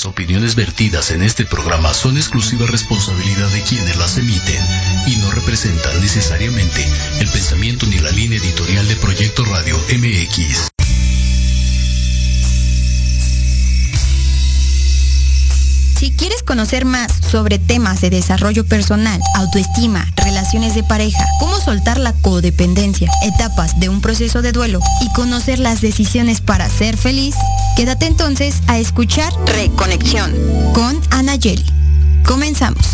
Las opiniones vertidas en este programa son exclusiva responsabilidad de quienes las emiten y no representan necesariamente el pensamiento ni la línea editorial de Proyecto Radio MX. Si quieres conocer más sobre temas de desarrollo personal, autoestima, relaciones de pareja, cómo soltar la codependencia, etapas de un proceso de duelo y conocer las decisiones para ser feliz, quédate entonces a escuchar Reconexión con Ana Yeli. Comenzamos.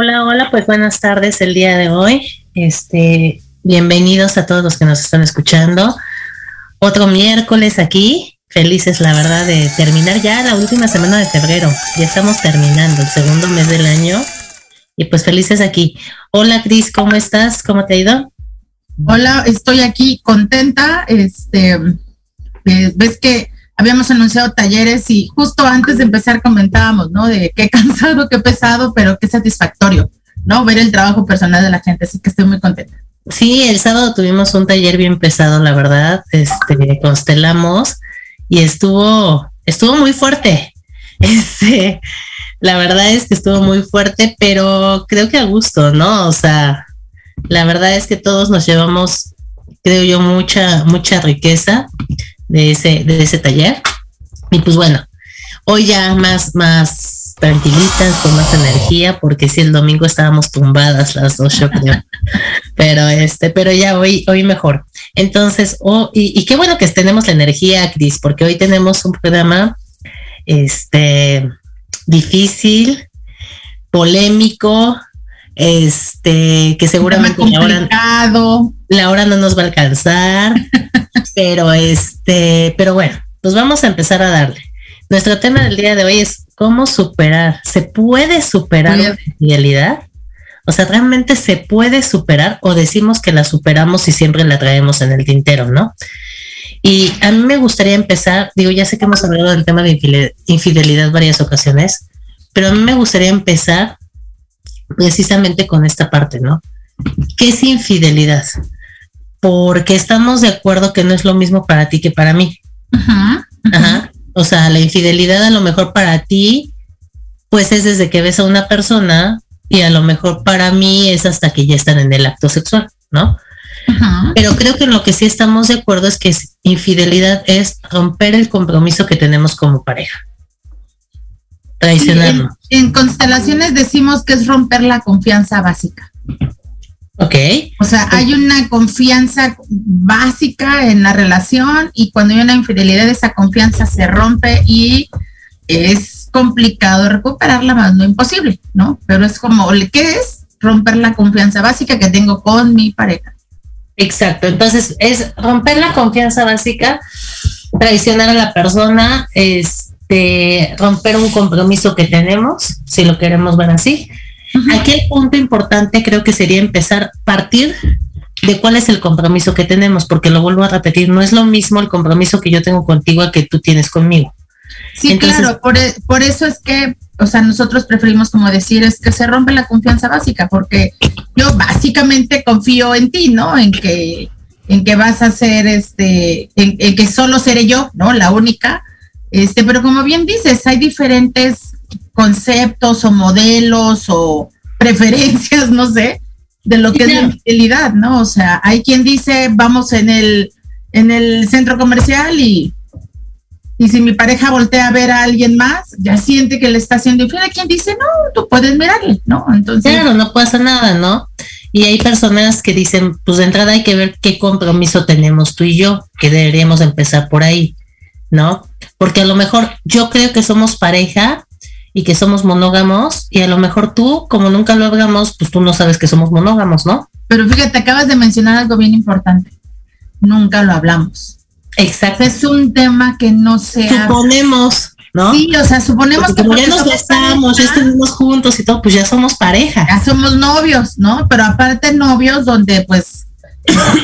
Hola, hola, pues buenas tardes el día de hoy. Este, bienvenidos a todos los que nos están escuchando. Otro miércoles aquí, felices la verdad de terminar ya la última semana de febrero. Ya estamos terminando el segundo mes del año y pues felices aquí. Hola Cris, ¿cómo estás? ¿Cómo te ha ido? Hola, estoy aquí contenta. Este, eh, ves que habíamos anunciado talleres y justo antes de empezar comentábamos, ¿no? De qué cansado, qué pesado, pero qué satisfactorio, ¿no? Ver el trabajo personal de la gente, así que estoy muy contenta. Sí, el sábado tuvimos un taller bien pesado, la verdad, este, constelamos y estuvo, estuvo muy fuerte. Este, la verdad es que estuvo muy fuerte, pero creo que a gusto, ¿no? O sea, la verdad es que todos nos llevamos, creo yo, mucha, mucha riqueza de ese, de ese taller. Y pues bueno, hoy ya más, más tranquilitas, con más energía, porque si el domingo estábamos tumbadas las dos, yo creo. pero este, pero ya hoy, hoy mejor. Entonces, oh, y, qué bueno que tenemos la energía, Cris, porque hoy tenemos un programa este difícil, polémico, este, que seguramente la hora, la hora no nos va a alcanzar. Pero este, pero bueno, pues vamos a empezar a darle. Nuestro tema del día de hoy es cómo superar. ¿Se puede superar la infidelidad? O sea, ¿realmente se puede superar o decimos que la superamos y siempre la traemos en el tintero, no? Y a mí me gustaría empezar, digo, ya sé que hemos hablado del tema de infidelidad varias ocasiones, pero a mí me gustaría empezar precisamente con esta parte, ¿no? ¿Qué es infidelidad? Porque estamos de acuerdo que no es lo mismo para ti que para mí. Ajá, O sea, la infidelidad a lo mejor para ti, pues es desde que ves a una persona y a lo mejor para mí es hasta que ya están en el acto sexual, ¿no? Pero creo que en lo que sí estamos de acuerdo es que infidelidad es romper el compromiso que tenemos como pareja. Traicionarlo. en constelaciones decimos que es romper la confianza básica. Ok. O sea, hay una confianza básica en la relación y cuando hay una infidelidad esa confianza se rompe y es complicado recuperarla, más no imposible, ¿no? Pero es como, ¿qué es? Romper la confianza básica que tengo con mi pareja. Exacto, entonces es romper la confianza básica, traicionar a la persona, este, romper un compromiso que tenemos, si lo queremos ver así, Aquí el punto importante creo que sería empezar a partir de cuál es el compromiso que tenemos, porque lo vuelvo a repetir, no es lo mismo el compromiso que yo tengo contigo a que tú tienes conmigo. Sí, claro, por, e, por, eso es que, o sea, nosotros preferimos como decir, es que se rompe la confianza básica, porque yo básicamente confío en ti, ¿no? En que, en que vas a ser, este, en, en que solo seré yo, ¿no? La única. Este, pero como bien dices, hay diferentes conceptos o modelos o preferencias, no sé, de lo que es la infidelidad, ¿no? O sea, hay quien dice, vamos en el, en el centro comercial y, y si mi pareja voltea a ver a alguien más, ya siente que le está haciendo infiel. Hay quien dice, no, tú puedes mirarle, ¿no? Entonces. Claro, no pasa nada, ¿no? Y hay personas que dicen, pues de entrada hay que ver qué compromiso tenemos tú y yo, que deberíamos empezar por ahí, ¿no? Porque a lo mejor yo creo que somos pareja y que somos monógamos y a lo mejor tú, como nunca lo hablamos, pues tú no sabes que somos monógamos, ¿no? Pero fíjate, acabas de mencionar algo bien importante. Nunca lo hablamos. Exacto. Es un tema que no se Suponemos. ¿no? Sí, o sea, suponemos que como ya nos besamos, ya estuvimos juntos y todo, pues ya somos pareja. Ya somos novios, ¿no? Pero aparte novios donde pues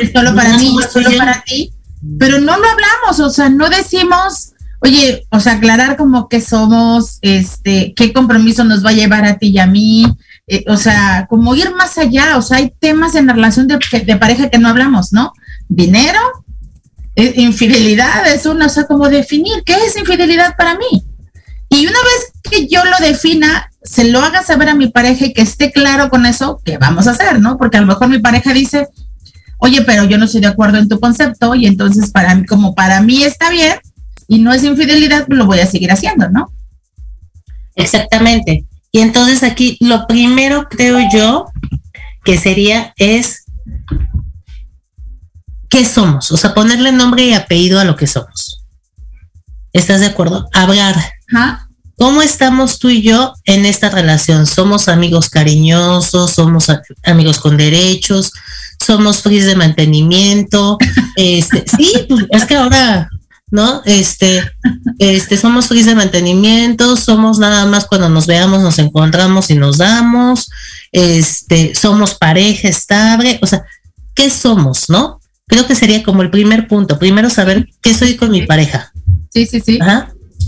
es solo para mí, solo para ti, pero no lo hablamos, o sea, no decimos, oye, o sea, aclarar como que somos, este, qué compromiso nos va a llevar a ti y a mí, eh, o sea, como ir más allá, o sea, hay temas en la relación de, pareja que no hablamos, ¿no? Dinero, eh, infidelidad es una, o sea, como definir qué es infidelidad para mí. Y una vez que yo lo defina, se lo haga saber a mi pareja y que esté claro con eso, ¿qué vamos a hacer, no? Porque a lo mejor mi pareja dice, oye, pero yo no estoy de acuerdo en tu concepto y entonces para mí, como para mí está bien y no es infidelidad, pues lo voy a seguir haciendo, ¿no? Exactamente. Y entonces aquí lo primero creo yo que sería es qué somos, o sea, ponerle nombre y apellido a lo que somos. ¿Estás de acuerdo? Hablar. ¿Cómo estamos tú y yo en esta relación? ¿Somos amigos cariñosos? ¿Somos amigos con derechos? ¿Somos fris de mantenimiento? Este, sí, pues, es que ahora, ¿no? Este, este, somos fris de mantenimiento, somos nada más cuando nos veamos, nos encontramos y nos damos, este, somos pareja estable, o sea, ¿qué somos, no? Creo que sería como el primer punto. Primero saber qué soy con mi pareja. Sí, sí, sí.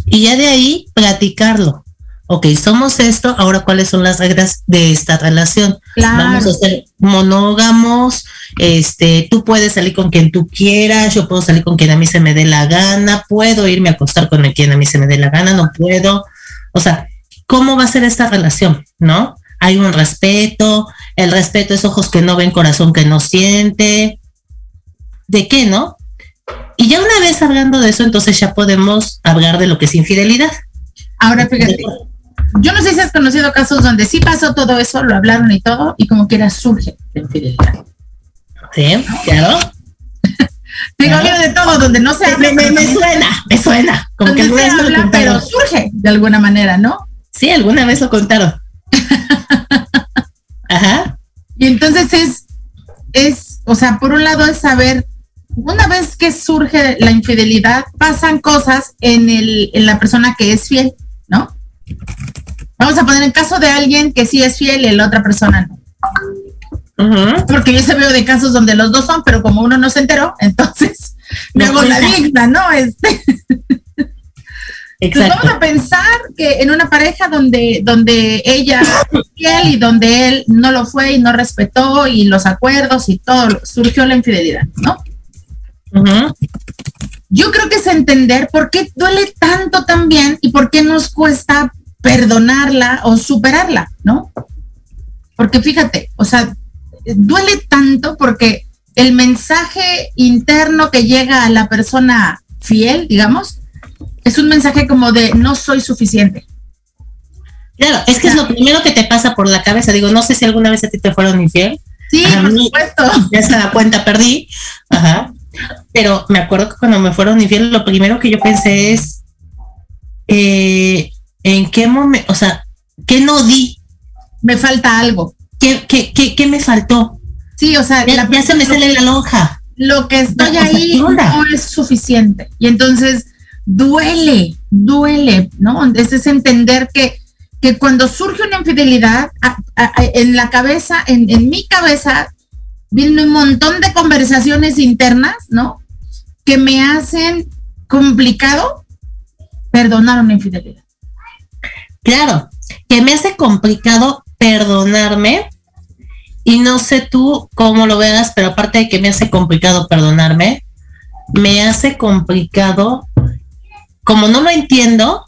Y ya de ahí platicarlo. Ok, somos esto, ahora cuáles son las reglas de esta relación. Vamos a ser monógamos, este, tú puedes salir con quien tú quieras, yo puedo salir con quien a mí se me dé la gana, puedo irme a acostar con quien a mí se me dé la gana, no puedo. O sea, ¿cómo va a ser esta relación? ¿No? Hay un respeto, el respeto es ojos que no ven, corazón que no siente, de qué, ¿no? Y ya una vez hablando de eso, entonces ya podemos hablar de lo que es infidelidad. Ahora fíjate, yo no sé si has conocido casos donde sí pasó todo eso, lo hablaron y todo, y como que era surge la infidelidad. Sí, claro. Digo, de todo, donde no se habla. Me, suena, me suena. Como que se habla, pero surge de alguna manera, ¿no? Sí, alguna vez lo contaron. Ajá. Y entonces es, es, o sea, por un lado es saber una vez que surge la infidelidad, pasan cosas en, el, en la persona que es fiel, ¿no? Vamos a poner en caso de alguien que sí es fiel y la otra persona no. Porque yo se veo de casos donde los dos son, pero como uno no se enteró, entonces me hago la digna, ¿no? Este. Exacto. vamos a pensar que en una pareja donde, donde ella es fiel y donde él no lo fue y no respetó y los acuerdos y todo, surgió la infidelidad, ¿no? Yo creo que es entender por qué duele tanto también y por qué nos cuesta perdonarla o superarla, ¿no? Porque fíjate, o sea, duele tanto porque el mensaje interno que llega a la persona fiel, digamos, es un mensaje como de no soy suficiente. Claro, es que es lo primero que te pasa por la cabeza. Digo, no sé si alguna vez a ti te fueron infiel. Sí, por supuesto. Ya se da cuenta, perdí. Ajá. Pero me acuerdo que cuando me fueron infiel, lo primero que yo pensé es, eh, ¿en qué momento, o sea, qué no di? Me falta algo. ¿Qué, qué, qué, qué me faltó? Sí, o sea, ya, se me sale la lonja. Lo que estoy ahí no es suficiente. Y entonces duele, duele, ¿no? Es, es entender que, que cuando surge una infidelidad, en la cabeza, en, en mi cabeza, viene un montón de conversaciones internas, ¿no? Que me hacen complicado perdonar una infidelidad. Claro, que me hace complicado perdonarme y no sé tú cómo lo veas, pero aparte de que me hace complicado perdonarme, me hace complicado, como no lo entiendo,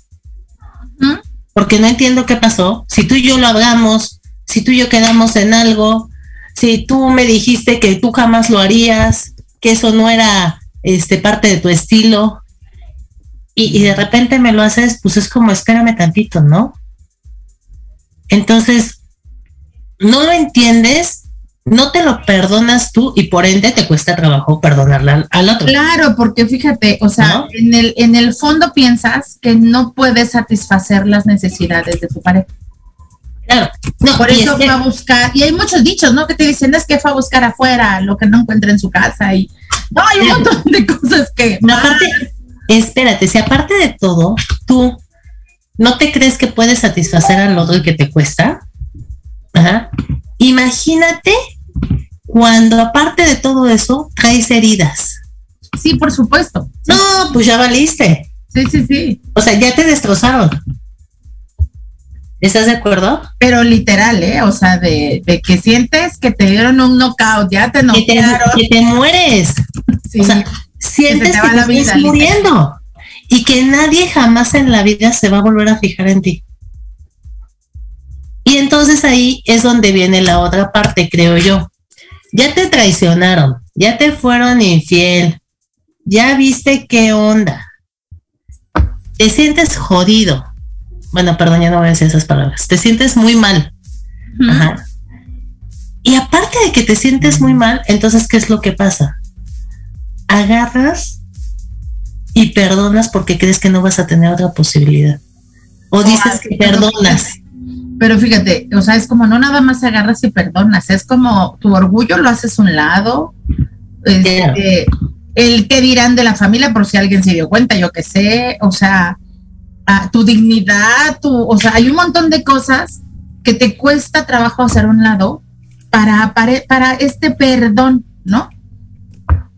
porque no entiendo qué pasó, si tú y yo lo hablamos, si tú y yo quedamos en algo, si tú me dijiste que tú jamás lo harías, que eso no era este, parte de tu estilo, y, de repente me lo haces, pues es como, espérame tantito, ¿no? Entonces, no lo entiendes, no te lo perdonas tú y por ende te cuesta trabajo perdonarla al otro. Claro, porque fíjate, o sea, en, el, en el fondo piensas que no puedes satisfacer las necesidades de tu pareja. Claro. Por eso fue a buscar, y hay muchos dichos, ¿no? Que te dicen, es que fue a buscar afuera lo que no encuentra en su casa y no, hay un montón de cosas que... aparte, espérate, si aparte de todo, tú ¿no te crees que puedes satisfacer al otro y que te cuesta? Ajá. Imagínate cuando aparte de todo eso traes heridas. Sí, por supuesto. No, pues ya valiste. Sí, sí, sí. O sea, ya te destrozaron. ¿Estás de acuerdo? Pero literal, ¿eh? O sea, de, que sientes que te dieron un knockout, ya te. Que te, que te mueres. O sea, sientes que te, estás muriendo. Y que nadie jamás en la vida se va a volver a fijar en ti. Y entonces ahí es donde viene la otra parte, creo yo. Ya te traicionaron, ya te fueron infiel, ya viste qué onda. Te sientes jodido, bueno, perdón, ya no voy a decir esas palabras. Te sientes muy mal. Ajá. Y aparte de que te sientes muy mal, entonces, ¿qué es lo que pasa? Agarras y perdonas porque crees que no vas a tener otra posibilidad. O dices que perdonas. Pero fíjate, o sea, es como no nada más agarras y perdonas, es como tu orgullo lo haces un lado, este, el que dirán de la familia por si alguien se dio cuenta, yo qué sé, o sea, tu dignidad, tu, o sea, hay un montón de cosas que te cuesta trabajo hacer un lado para, para, para este perdón, ¿no?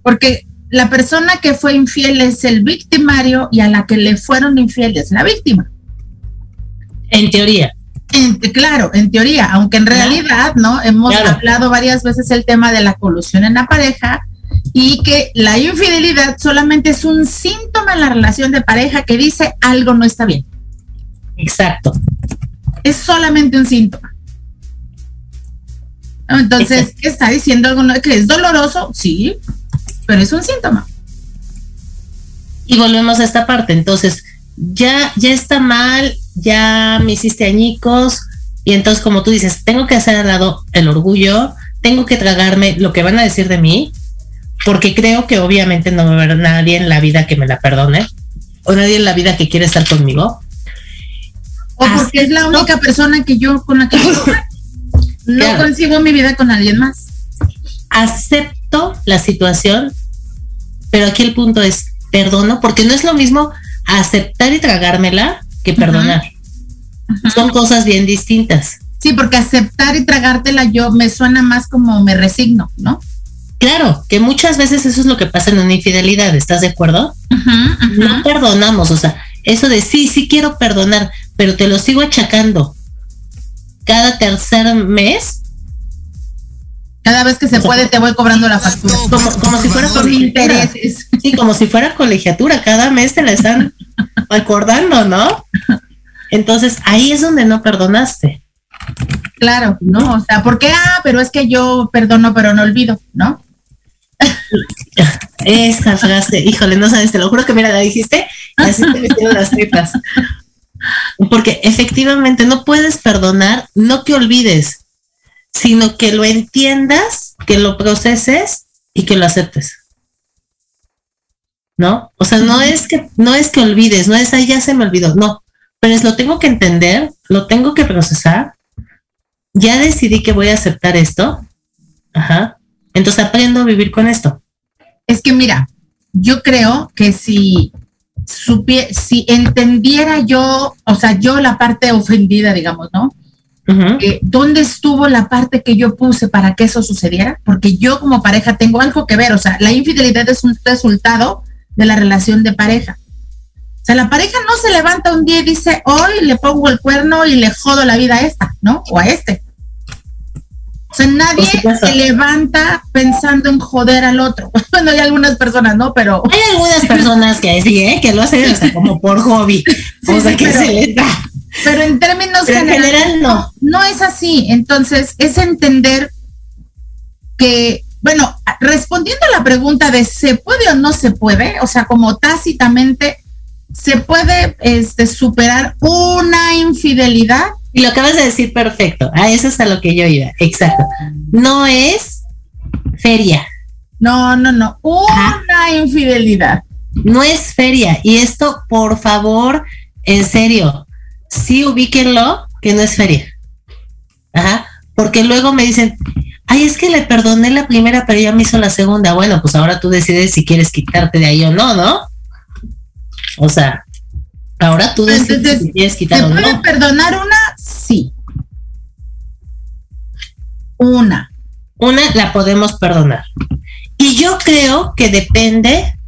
Porque la persona que fue infiel es el victimario y a la que le fueron infieles la víctima. En teoría. claro, en teoría, aunque en realidad, ¿no? Hemos hablado varias veces el tema de la colusión en la pareja y que la infidelidad solamente es un síntoma en la relación de pareja que dice algo no está bien. Exacto. Es solamente un síntoma. Entonces, ¿qué está diciendo algo que es doloroso? Sí, pero es un síntoma. Y volvemos a esta parte. Entonces, ya, ya está mal, ya me hiciste añicos, y entonces, como tú dices, tengo que hacer al lado el orgullo, tengo que tragarme lo que van a decir de mí, porque creo que obviamente no va a haber nadie en la vida que me la perdone, o nadie en la vida que quiera estar conmigo. O porque es la única persona que yo con la que no consigo mi vida con alguien más. Acepto la situación, pero aquí el punto es perdono, porque no es lo mismo aceptar y tragármela que perdonar. Son cosas bien distintas. Sí, porque aceptar y tragártela yo me suena más como me resigno, ¿no? Claro, que muchas veces eso es lo que pasa en una infidelidad, ¿estás de acuerdo? No perdonamos, o sea, eso de sí, sí quiero perdonar, pero te lo sigo achacando cada tercer mes. Cada vez que se puede te voy cobrando la factura. Como, si fuera con intereses. Sí, como si fuera colegiatura, cada mes te la están acordando, ¿no? Entonces ahí es donde no perdonaste. Claro, ¿no? O sea, ¿por qué? Ah, pero es que yo perdono, pero no olvido, ¿no? Esa frase, híjole, no sabes, te lo juro que mira, la dijiste y así te metieron las tripas. Porque efectivamente no puedes perdonar, no que olvides, sino que lo entiendas, que lo proceses y que lo aceptes. ¿No? O sea, no es que, no es que olvides, no es ahí ya se me olvidó, no, pero es lo tengo que entender, lo tengo que procesar. Ya decidí que voy a aceptar esto. Ajá. Entonces aprendo a vivir con esto. Es que mira, yo creo que si si entendiera yo, o sea, yo la parte ofendida, digamos, ¿no? Eh, ¿Dónde estuvo la parte que yo puse para que eso sucediera? Porque yo como pareja tengo algo que ver, o sea, la infidelidad es un resultado de la relación de pareja. O sea, la pareja no se levanta un día y dice, hoy le pongo el cuerno y le jodo la vida a esta, ¿no? O a este. O sea, nadie se levanta pensando en joder al otro. Bueno, hay algunas personas, ¿no? Pero. Hay algunas personas que sí, ¿eh? Que lo hacen como por hobby. o sea, que pero, se Pero en términos generales, no. no es así. Entonces, es entender que, bueno, respondiendo a la pregunta de ¿se puede o no se puede? O sea, como tácitamente, ¿se puede este, superar una infidelidad? Y lo acabas de decir perfecto. A eso es a lo que yo iba. Exacto. No es feria. No, no, no. Una infidelidad. No es feria. Y esto, por favor, en serio, sí ubíquenlo que no es feria. Ajá. Porque luego me dicen, ay, es que le perdoné la primera, pero ya me hizo la segunda. Bueno, pues ahora tú decides si quieres quitarte de ahí o no, ¿no? O sea, Ahora tú decides si quieres quitar o no. perdonar una? Sí. Una. Una la podemos perdonar. Y yo creo que depende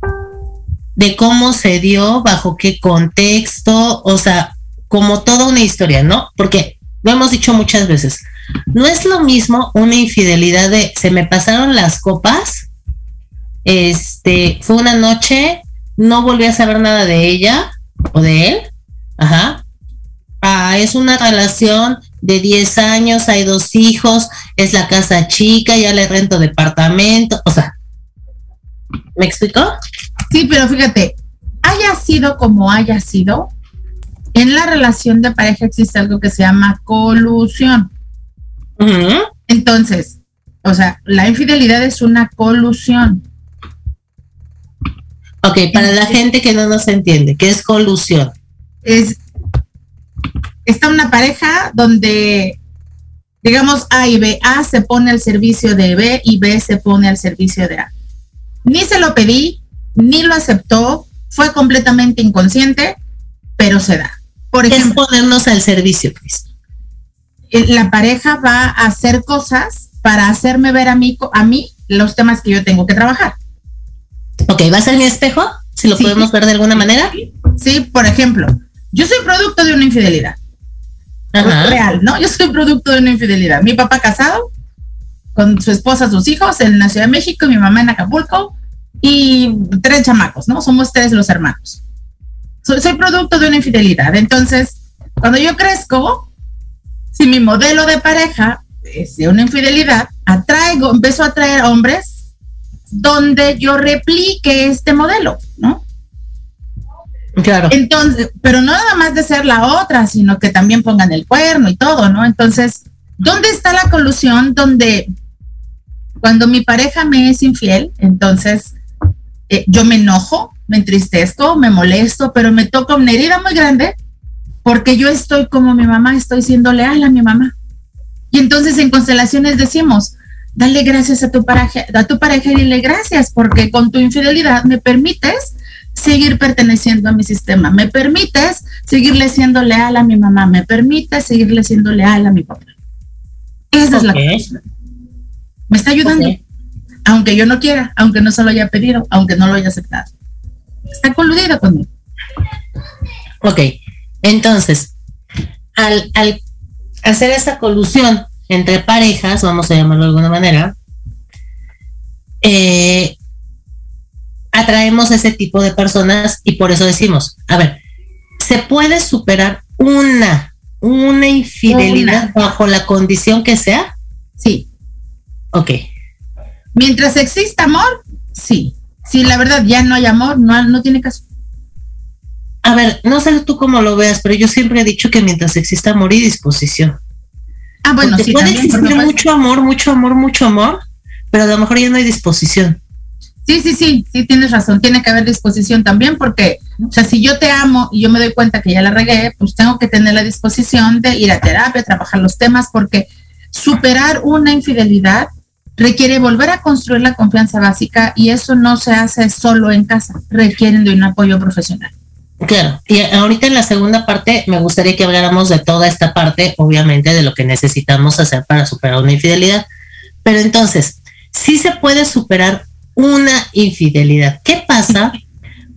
de cómo se dio, bajo qué contexto, o sea, como toda una historia, ¿no? Porque lo hemos dicho muchas veces, no es lo mismo una infidelidad de se me pasaron las copas, este, fue una noche, no volví a saber nada de ella o de él, ajá. Ah, es una relación de 10 años, hay dos hijos, es la casa chica, ya le rento departamento, o sea, ¿me explicó? Sí, pero fíjate, haya sido como haya sido, en la relación de pareja existe algo que se llama colusión. Entonces, o sea, la infidelidad es una colusión. Ok, para la gente que no nos entiende, ¿qué es colusión? Es, está una pareja donde, digamos, A y B, A se pone al servicio de B y B se pone al servicio de A. Ni se lo pedí, ni lo aceptó, fue completamente inconsciente, pero se da. Por ejemplo, es ponernos al servicio, Cris. La pareja va a hacer cosas para hacerme ver a mí, a mí los temas que yo tengo que trabajar. Ok, ¿va a ser mi espejo? Si lo podemos ver de alguna manera. Sí, por ejemplo, yo soy producto de una infidelidad. Real, ¿no? Yo soy producto de una infidelidad. Mi papá casado, con su esposa, sus hijos, en la Ciudad de México, mi mamá en Acapulco, y tres chamacos, ¿no? Somos tres los hermanos. Soy, producto de una infidelidad. Entonces, cuando yo crezco, si mi modelo de pareja es de una infidelidad, atraigo, empiezo a atraer hombres donde yo replique este modelo, ¿no? Claro. Entonces, pero no nada más de ser la otra, sino que también pongan el cuerno y todo, ¿no? Entonces, ¿dónde está la colusión donde cuando mi pareja me es infiel, entonces eh, yo me enojo, me entristezco, me molesto, pero me toca una herida muy grande porque yo estoy como mi mamá, estoy siendo leal a mi mamá. Y entonces en constelaciones decimos, dale gracias a tu pareja, a tu pareja y dile gracias porque con tu infidelidad me permites seguir perteneciendo a mi sistema, me permites seguirle siendo leal a mi mamá, me permites seguirle siendo leal a mi papá. Esa es la cosa. Me está ayudando aunque yo no quiera, aunque no se lo haya pedido, aunque no lo haya aceptado. Está coludido conmigo. Ok, entonces, al, hacer esa colusión entre parejas, vamos a llamarlo de alguna manera, eh, atraemos ese tipo de personas y por eso decimos, a ver, ¿se puede superar una, una infidelidad bajo la condición que sea? Sí. Ok. Mientras exista amor, sí. Si la verdad ya no hay amor, no, no tiene caso. A ver, no sé tú cómo lo veas, pero yo siempre he dicho que mientras exista amor y disposición. Ah, bueno, sí. Puede existir mucho amor, mucho amor, mucho amor, pero a lo mejor ya no hay disposición. Sí, sí, sí, sí, tienes razón. Tiene que haber disposición también, porque, o sea, si yo te amo y yo me doy cuenta que ya la regué, pues tengo que tener la disposición de ir a terapia, trabajar los temas, porque superar una infidelidad requiere volver a construir la confianza básica y eso no se hace solo en casa, requieren de un apoyo profesional. Claro, y ahorita en la segunda parte me gustaría que habláramos de toda esta parte, obviamente, de lo que necesitamos hacer para superar una infidelidad. Pero entonces, sí se puede superar una infidelidad. ¿Qué pasa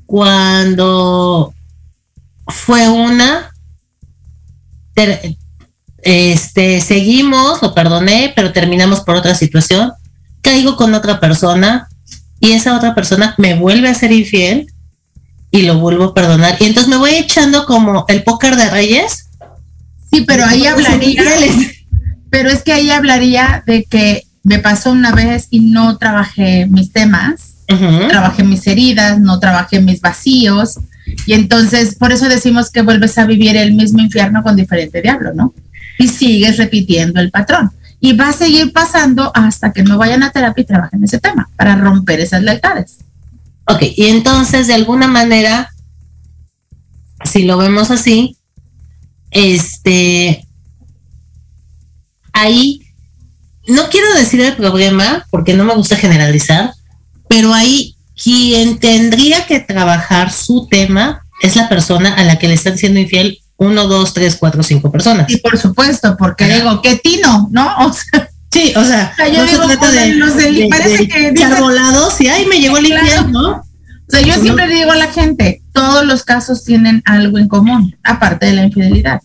cuando fue una, este, seguimos, lo perdoné, pero terminamos por otra situación, caigo con otra persona y esa otra persona me vuelve a ser infiel y lo vuelvo a perdonar. Y entonces me voy echando como el póker de reyes. Sí, pero ahí hablaría, pero es que ahí hablaría de que me pasó una vez y no trabajé mis temas, trabajé mis heridas, no trabajé mis vacíos. Y entonces, por eso decimos que vuelves a vivir el mismo infierno con diferente diablo, ¿no? Y sigues repitiendo el patrón. Y va a seguir pasando hasta que no vayan a terapia y trabajen ese tema para romper esas lealtades. Ok, y entonces de alguna manera, si lo vemos así, este, ahí, no quiero decir el problema, porque no me gusta generalizar, pero ahí quien tendría que trabajar su tema es la persona a la que le están siendo infiel uno, dos, tres, cuatro, cinco personas. Y por supuesto, porque digo, qué tino, ¿no? O sea, sí, o sea, yo no digo, se trata de, los del, parece que volados y ay, me llegó el infiel, ¿no? O sea, yo pues siempre digo a la gente, todos los casos tienen algo en común, aparte de la infidelidad,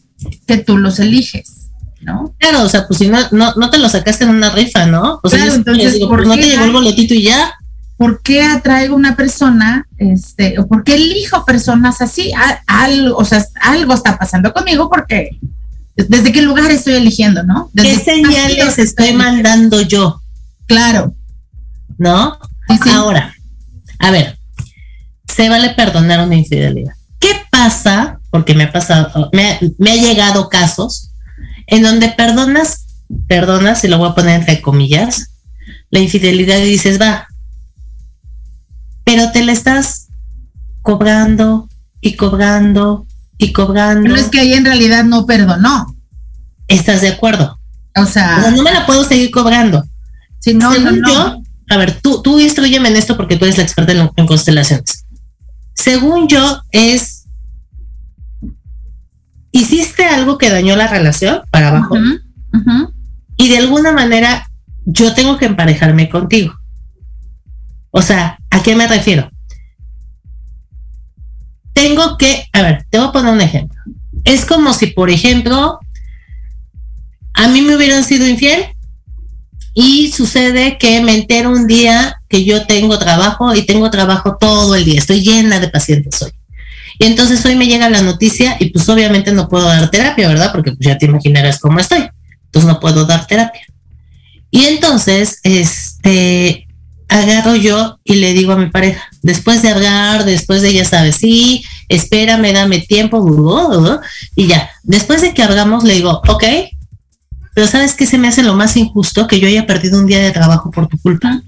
que tú los eliges. ¿No? Claro, o sea, pues si no, no, no te lo sacaste en una rifa, ¿no? O sea, entonces, digo, pues no te llegó el boletito y ya. ¿Por qué atraigo una persona, este, o por qué elijo personas así? algo, o sea, algo está pasando conmigo porque desde qué lugar estoy eligiendo, ¿no? ¿Qué señales estoy mandando yo? Claro. ¿No? Ahora, a ver, se vale perdonar una infidelidad. ¿Qué pasa? Porque me ha pasado, me, me ha llegado casos en donde perdonas, perdonas, y lo voy a poner entre comillas, la infidelidad y dices, va, pero te la estás cobrando y cobrando y cobrando. No es que ahí en realidad no perdonó. ¿Estás de acuerdo? O sea, no me la puedo seguir cobrando. Si no, Según yo, a ver, tú, tú instruyeme en esto porque tú eres la experta en, constelaciones. Según yo, es hiciste algo que dañó la relación para abajo y de alguna manera yo tengo que emparejarme contigo. O sea, ¿a qué me refiero? Tengo que, a ver, te voy a poner un ejemplo. Es como si, por ejemplo, a mí me hubieran sido infiel y sucede que me entero un día que yo tengo trabajo y tengo trabajo todo el día, estoy llena de pacientes hoy. Y entonces hoy me llega la noticia y pues obviamente no puedo dar terapia, ¿verdad? Porque pues ya te imaginarás cómo estoy. Entonces no puedo dar terapia. Y entonces, este, agarro yo y le digo a mi pareja, después de hablar, después de, ya sabes, sí, espérame, dame tiempo, y ya, después de que hablamos, le digo, ok, pero ¿sabes qué se me hace lo más injusto? Que yo haya perdido un día de trabajo por tu culpa.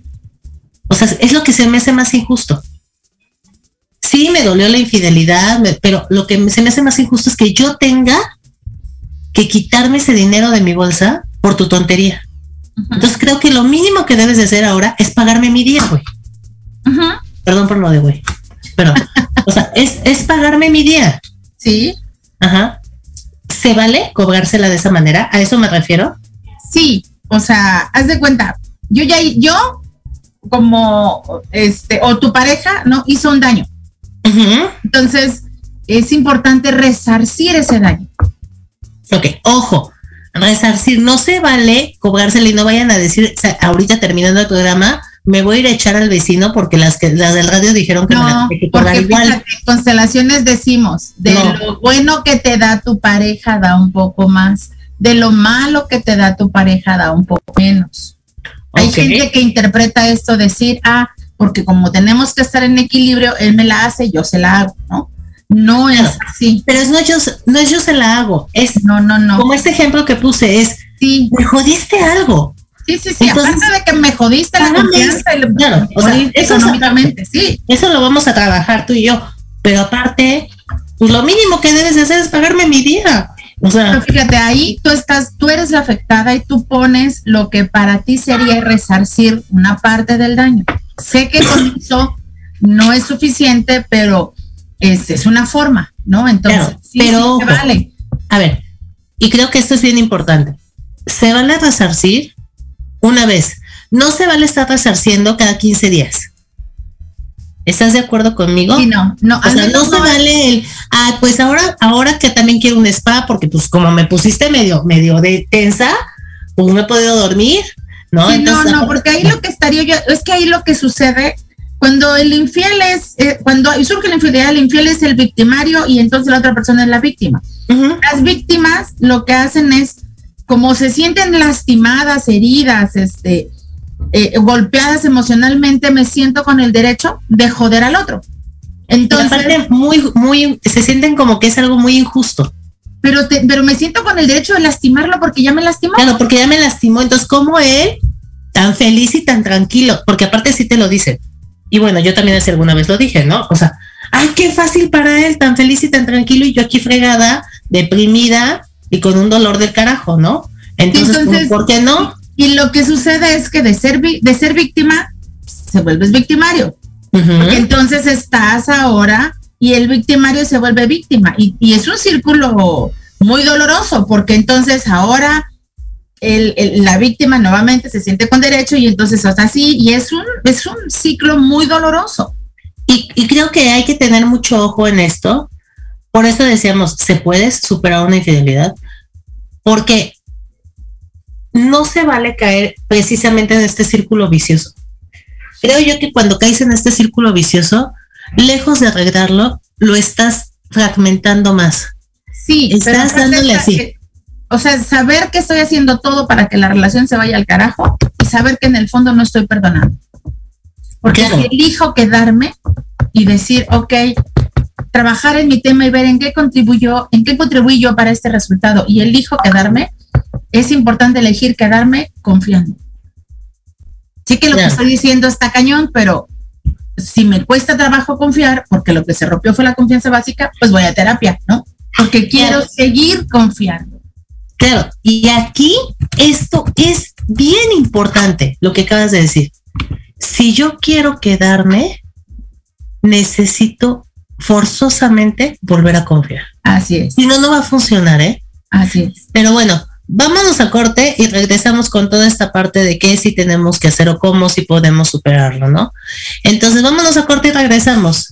O sea, es lo que se me hace más injusto. Sí, me dolió la infidelidad, pero lo que se me hace más injusto es que yo tenga que quitarme ese dinero de mi bolsa por tu tontería. Entonces creo que lo mínimo que debes de hacer ahora es pagarme mi día, güey. Perdón por lo de güey. Pero, o sea, es, es pagarme mi día. Sí. Ajá. ¿Se vale cobrársela de esa manera? ¿A eso me refiero? Sí, o sea, haz de cuenta, yo ya, yo como, este, o tu pareja, ¿no? Hizo un daño. Entonces, es importante resarcir ese daño. Ok, ojo, resarcir. No se vale cobrársela y no vayan a decir, ahorita terminando el programa, me voy a ir a echar al vecino porque las que las del radio dijeron que me la que cobrar igual. constelaciones decimos, de lo bueno que te da tu pareja da un poco más, de lo malo que te da tu pareja da un poco menos. Hay gente que interpreta esto decir, ah, porque como tenemos que estar en equilibrio, él me la hace, yo se la hago, ¿no? No es así. Pero es no yo, no es yo se la hago, es no, no, no. Como este ejemplo que puse es, sí. me jodiste algo. Sí, sí, sí, aparte de que me jodiste la confianza, claro, o sea, eso económicamente, sí. Eso lo vamos a trabajar tú y yo, pero aparte, pues lo mínimo que debes hacer es pagarme mi día. O sea, pero fíjate, ahí tú estás, tú eres la afectada y tú pones lo que para ti sería resarcir una parte del daño. Sé que con eso no es suficiente, pero es, una forma, ¿no? Entonces, pero vale. A ver, y creo que esto es bien importante. Se vale resarcir una vez. No se vale estar resarciendo cada 15 días. ¿Estás de acuerdo conmigo? Sí, no, no. O sea, no, se vale el, ah, pues ahora, ahora que también quiero un spa, porque pues como me pusiste medio, medio de tensa, pues no he podido dormir, ¿no? no, no, porque ahí lo que estaría yo, es que ahí lo que sucede cuando el infiel es, eh, cuando surge la infidelidad, el infiel es el victimario y entonces la otra persona es la víctima. Las víctimas lo que hacen es, como se sienten lastimadas, heridas, este, eh, golpeadas emocionalmente, me siento con el derecho de joder al otro. Entonces, muy, muy, se sienten como que es algo muy injusto. Pero, pero me siento con el derecho de lastimarlo porque ya me lastimó. Claro, porque ya me lastimó. Entonces, ¿cómo él, tan feliz y tan tranquilo? Porque aparte sí te lo dice y bueno, yo también hace alguna vez lo dije, ¿no? O sea, ay, qué fácil para él, tan feliz y tan tranquilo, y yo aquí fregada, deprimida y con un dolor del carajo, ¿no? Entonces, ¿por qué no? Y, lo que sucede es que de ser, de ser víctima, se vuelves victimario. Porque entonces estás ahora y el victimario se vuelve víctima. Y, y es un círculo muy doloroso porque entonces ahora la víctima nuevamente se siente con derecho y entonces hasta así, y es un, es un ciclo muy doloroso. Y, y, creo que hay que tener mucho ojo en esto. Por eso decíamos, ¿se puede superar una infidelidad? Porque no se vale caer precisamente en este círculo vicioso. Creo yo que cuando caes en este círculo vicioso, lejos de arreglarlo, lo estás fragmentando más. Sí, estás dándole así o sea, saber que estoy haciendo todo para que la relación se vaya al carajo y saber que en el fondo no estoy perdonando. Porque si elijo quedarme y decir, ok, trabajar en mi tema y ver en qué contribuyó, en qué contribuyo para este resultado y elijo quedarme, es importante elegir quedarme confiando. Sí que lo que estoy diciendo está cañón, pero si me cuesta trabajo confiar, porque lo que se rompió fue la confianza básica, pues voy a terapia, ¿no? Porque quiero seguir confiando. Claro, y aquí esto es bien importante, lo que acabas de decir. Si yo quiero quedarme, necesito forzosamente volver a confiar. Así es. Si no, no va a funcionar, ¿eh? Así es. Pero bueno, vámonos a corte y regresamos con toda esta parte de qué sí tenemos que hacer o cómo si podemos superarlo, ¿no? Entonces, vámonos a corte y regresamos.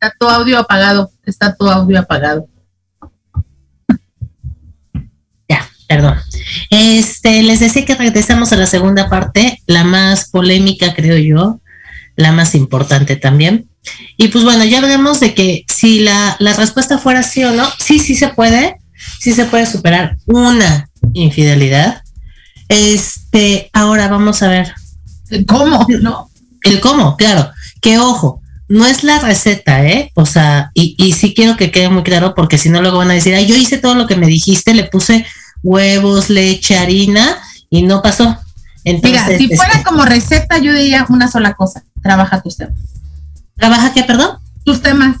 Está tu audio apagado, está tu audio apagado. Ya, perdón. Este, les decía que regresamos a la segunda parte, la más polémica, creo yo, la más importante también. Y pues bueno, ya veremos de que si la, la respuesta fuera sí o no, sí, sí se puede, sí se puede superar una infidelidad. Este, ahora vamos a ver. ¿Cómo? No. El cómo, claro. Que ojo, no es la receta, ¿eh? O sea, y, y sí quiero que quede muy claro porque si no luego van a decir, ay, yo hice todo lo que me dijiste, le puse huevos, leche, harina y no pasó. Entonces, Mira, si fuera este, como receta, yo diría una sola cosa, trabaja tus temas. ¿Trabaja qué, perdón? Tus temas.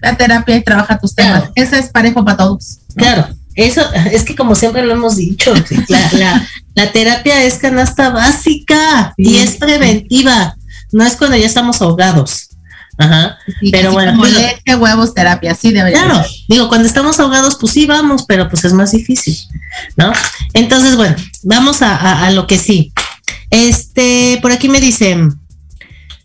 La terapia y trabaja tus temas. Claro. Esa es parejo para todos. ¿no? Claro, eso es que como siempre lo hemos dicho, la, la, la terapia es canasta básica sí. y es preventiva, no es cuando ya estamos ahogados. Ajá. Sí, pero bueno. Como leche, huevos, terapia, sí debería Claro, ser. digo, cuando estamos ahogados, pues sí vamos, pero pues es más difícil, ¿no? Entonces, bueno, vamos a, a, a lo que sí. Este, por aquí me dicen,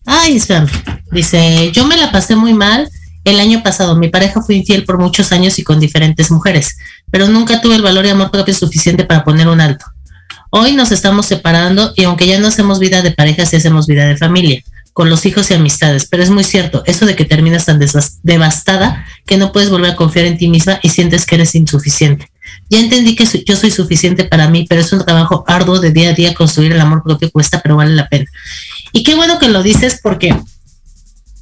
ay, Sam, dice, yo me la pasé muy mal el año pasado. Mi pareja fue infiel por muchos años y con diferentes mujeres, pero nunca tuve el valor y amor propio suficiente para poner un alto. Hoy nos estamos separando y aunque ya no hacemos vida de pareja, sí hacemos vida de familia, con los hijos y amistades. Pero es muy cierto, eso de que terminas tan devastada que no puedes volver a confiar en ti misma y sientes que eres insuficiente. Ya entendí que yo soy suficiente para mí, pero es un trabajo arduo de día a día construir el amor propio cuesta, pero vale la pena. Y qué bueno que lo dices porque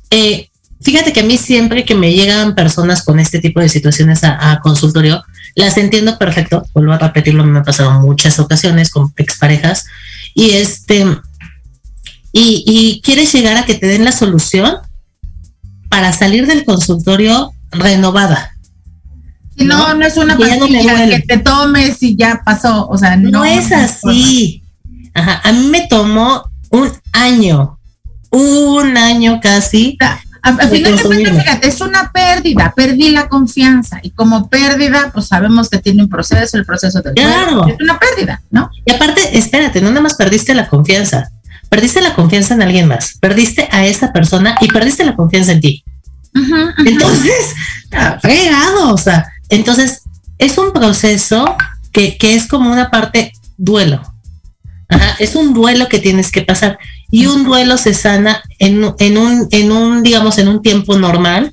eh, fíjate que a mí siempre que me llegan personas con este tipo de situaciones a, a consultorio, las entiendo perfecto, vuelvo a repetirlo, me ha pasado muchas ocasiones con exparejas, y este, y, y quieres llegar a que te den la solución para salir del consultorio renovada. Y no, no, no es una pastilla no que te tomes y ya pasó, o sea, no, no es así. Ajá, a mí me tomó un año, un año casi. A, a final de cuentas, fíjate, es una pérdida, perdí la confianza y como pérdida, pues sabemos que tiene un proceso, el proceso del claro. cuerpo, es una pérdida, ¿no? Y aparte, espérate, no nada más perdiste la confianza, perdiste la confianza en alguien más, perdiste a esa persona y perdiste la confianza en ti. Uh -huh, uh -huh. Entonces, fregado, o sea, entonces es un proceso que, que es como una parte duelo. Ajá, es un duelo que tienes que pasar y un duelo se sana en, en, un, en un, digamos, en un tiempo normal,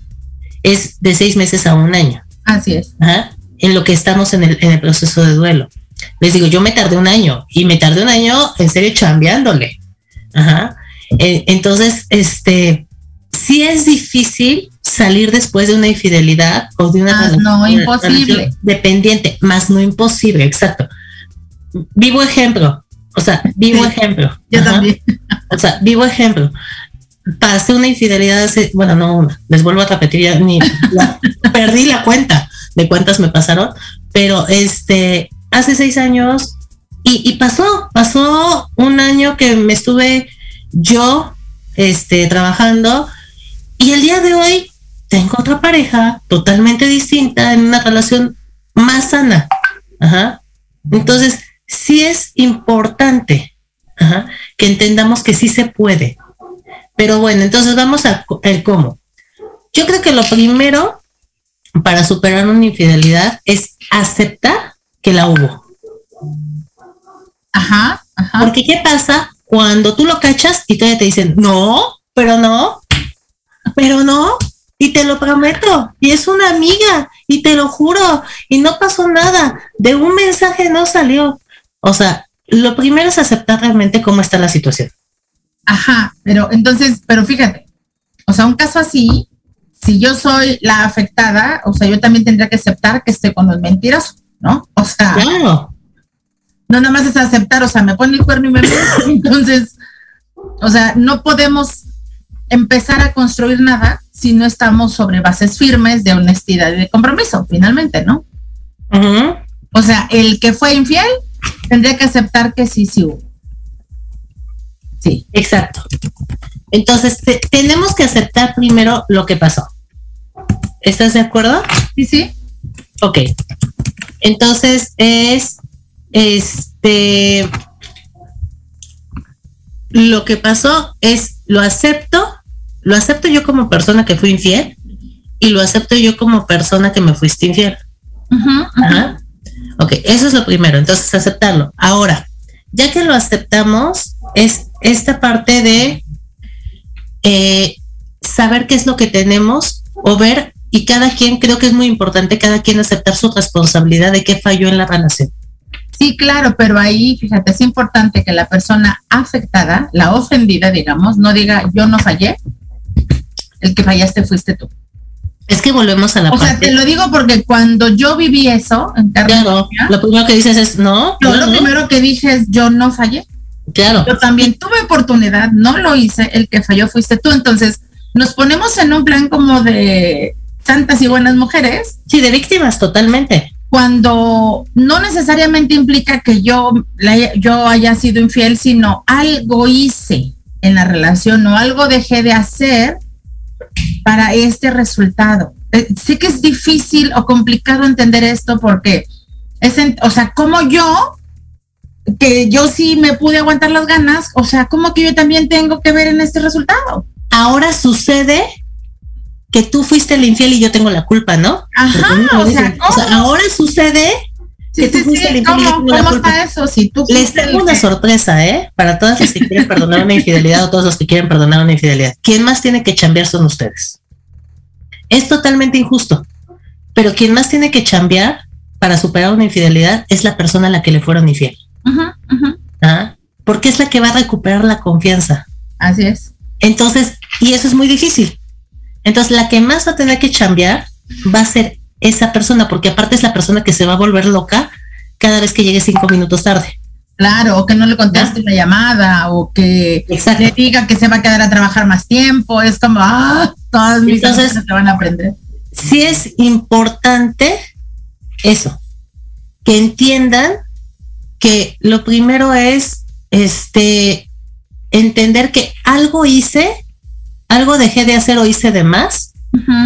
es de seis meses a un año. Así es. Ajá, en lo que estamos en el, en el proceso de duelo. Les digo, yo me tardé un año y me tardé un año en serio chambeándole. Ajá. Entonces, este, sí es difícil salir después de una infidelidad o de una, ah, relación, no, imposible. Dependiente, más no imposible, exacto. Vivo ejemplo, o sea, vivo sí, ejemplo. Yo Ajá. también. O sea, vivo ejemplo. Pasé una infidelidad hace, bueno, no, les vuelvo a repetir, ya ni la, perdí la cuenta de cuántas me pasaron, pero este, hace seis años y, pasó, pasó un año que me estuve yo este, trabajando y el día de hoy tengo otra pareja totalmente distinta en una relación más sana. Ajá. Entonces, sí es importante ajá, que entendamos que sí se puede. Pero bueno, entonces vamos al cómo. Yo creo que lo primero para superar una infidelidad es aceptar que la hubo. Ajá, ajá. Porque ¿qué pasa cuando tú lo cachas y todavía te dicen, no, pero no, pero no, y te lo prometo, y es una amiga, y te lo juro, y no pasó nada, de un mensaje no salió. O sea, lo primero es aceptar realmente cómo está la situación. Ajá, pero entonces, pero fíjate, o sea, un caso así, si yo soy la afectada, o sea, yo también tendría que aceptar que estoy con los mentirosos, ¿no? O sea, claro. No nada más es aceptar, o sea, me pone el cuerno y me entonces, o sea, no podemos empezar a construir nada si no estamos sobre bases firmes de honestidad y de compromiso, finalmente, ¿no? Uh -huh. O sea, el que fue infiel tendría que aceptar que sí, sí hubo. Sí, exacto. Entonces, te, tenemos que aceptar primero lo que pasó. ¿Estás de acuerdo? Sí, sí. Ok. Entonces, es este. Lo que pasó es, lo acepto, lo acepto yo como persona que fui infiel, y lo acepto yo como persona que me fuiste infiel. Ajá. Ok, eso es lo primero, entonces aceptarlo. Ahora, ya que lo aceptamos, es esta parte de eh, saber qué es lo que tenemos o ver, y cada quien, creo que es muy importante, cada quien aceptar su responsabilidad de qué falló en la relación. Sí, claro, pero ahí, fíjate, es importante que la persona afectada, la ofendida, digamos, no diga yo no fallé, el que fallaste fuiste tú. Es que volvemos a la O sea, te lo digo porque cuando yo viví eso en carne Claro, lo primero que dices es no. yo yo lo no. primero que dije es yo no fallé. Claro. Yo también tuve oportunidad, no lo hice, el que falló fuiste tú. Entonces, nos ponemos en un plan como de santas y buenas mujeres, Sí, de víctimas, totalmente. Cuando no necesariamente implica que yo, yo haya sido infiel, sino algo hice en la relación o algo dejé de hacer para este resultado. Eh, sé que es difícil o complicado entender esto porque es, o sea, como yo, que yo sí me pude aguantar las ganas, o sea, como que yo también tengo que ver en este resultado. Ahora sucede que tú fuiste el infiel y yo tengo la culpa, ¿no? Ajá, o sea, o ahora sucede Sí, que tú sí, fuiste el infiel y yo ¿cómo, tengo la cómo culpa. está eso? Si tú Les el tengo una sorpresa, ¿eh? Para todos los que quieren perdonar una infidelidad o todos los que quieren perdonar una infidelidad. ¿Quién más tiene que chambear son ustedes? Es totalmente injusto, pero quien más tiene que chambear para superar una infidelidad es la persona a la que le fueron infiel. Ujú, ujú. ¿ah? Porque es la que va a recuperar la confianza. Así es. Entonces, y eso es muy difícil. Entonces, la que más va a tener que chambear va a ser esa persona, porque aparte es la persona que se va a volver loca cada vez que llegue cinco minutos tarde. Claro, o que no le conteste una llamada, o que Exacto. le diga que se va a quedar a trabajar más tiempo. Es como, ah, todas mis Entonces- amigas te van a aprender. Sí es importante eso, que entiendan que lo primero es este entender que algo hice, algo dejé de hacer o hice de más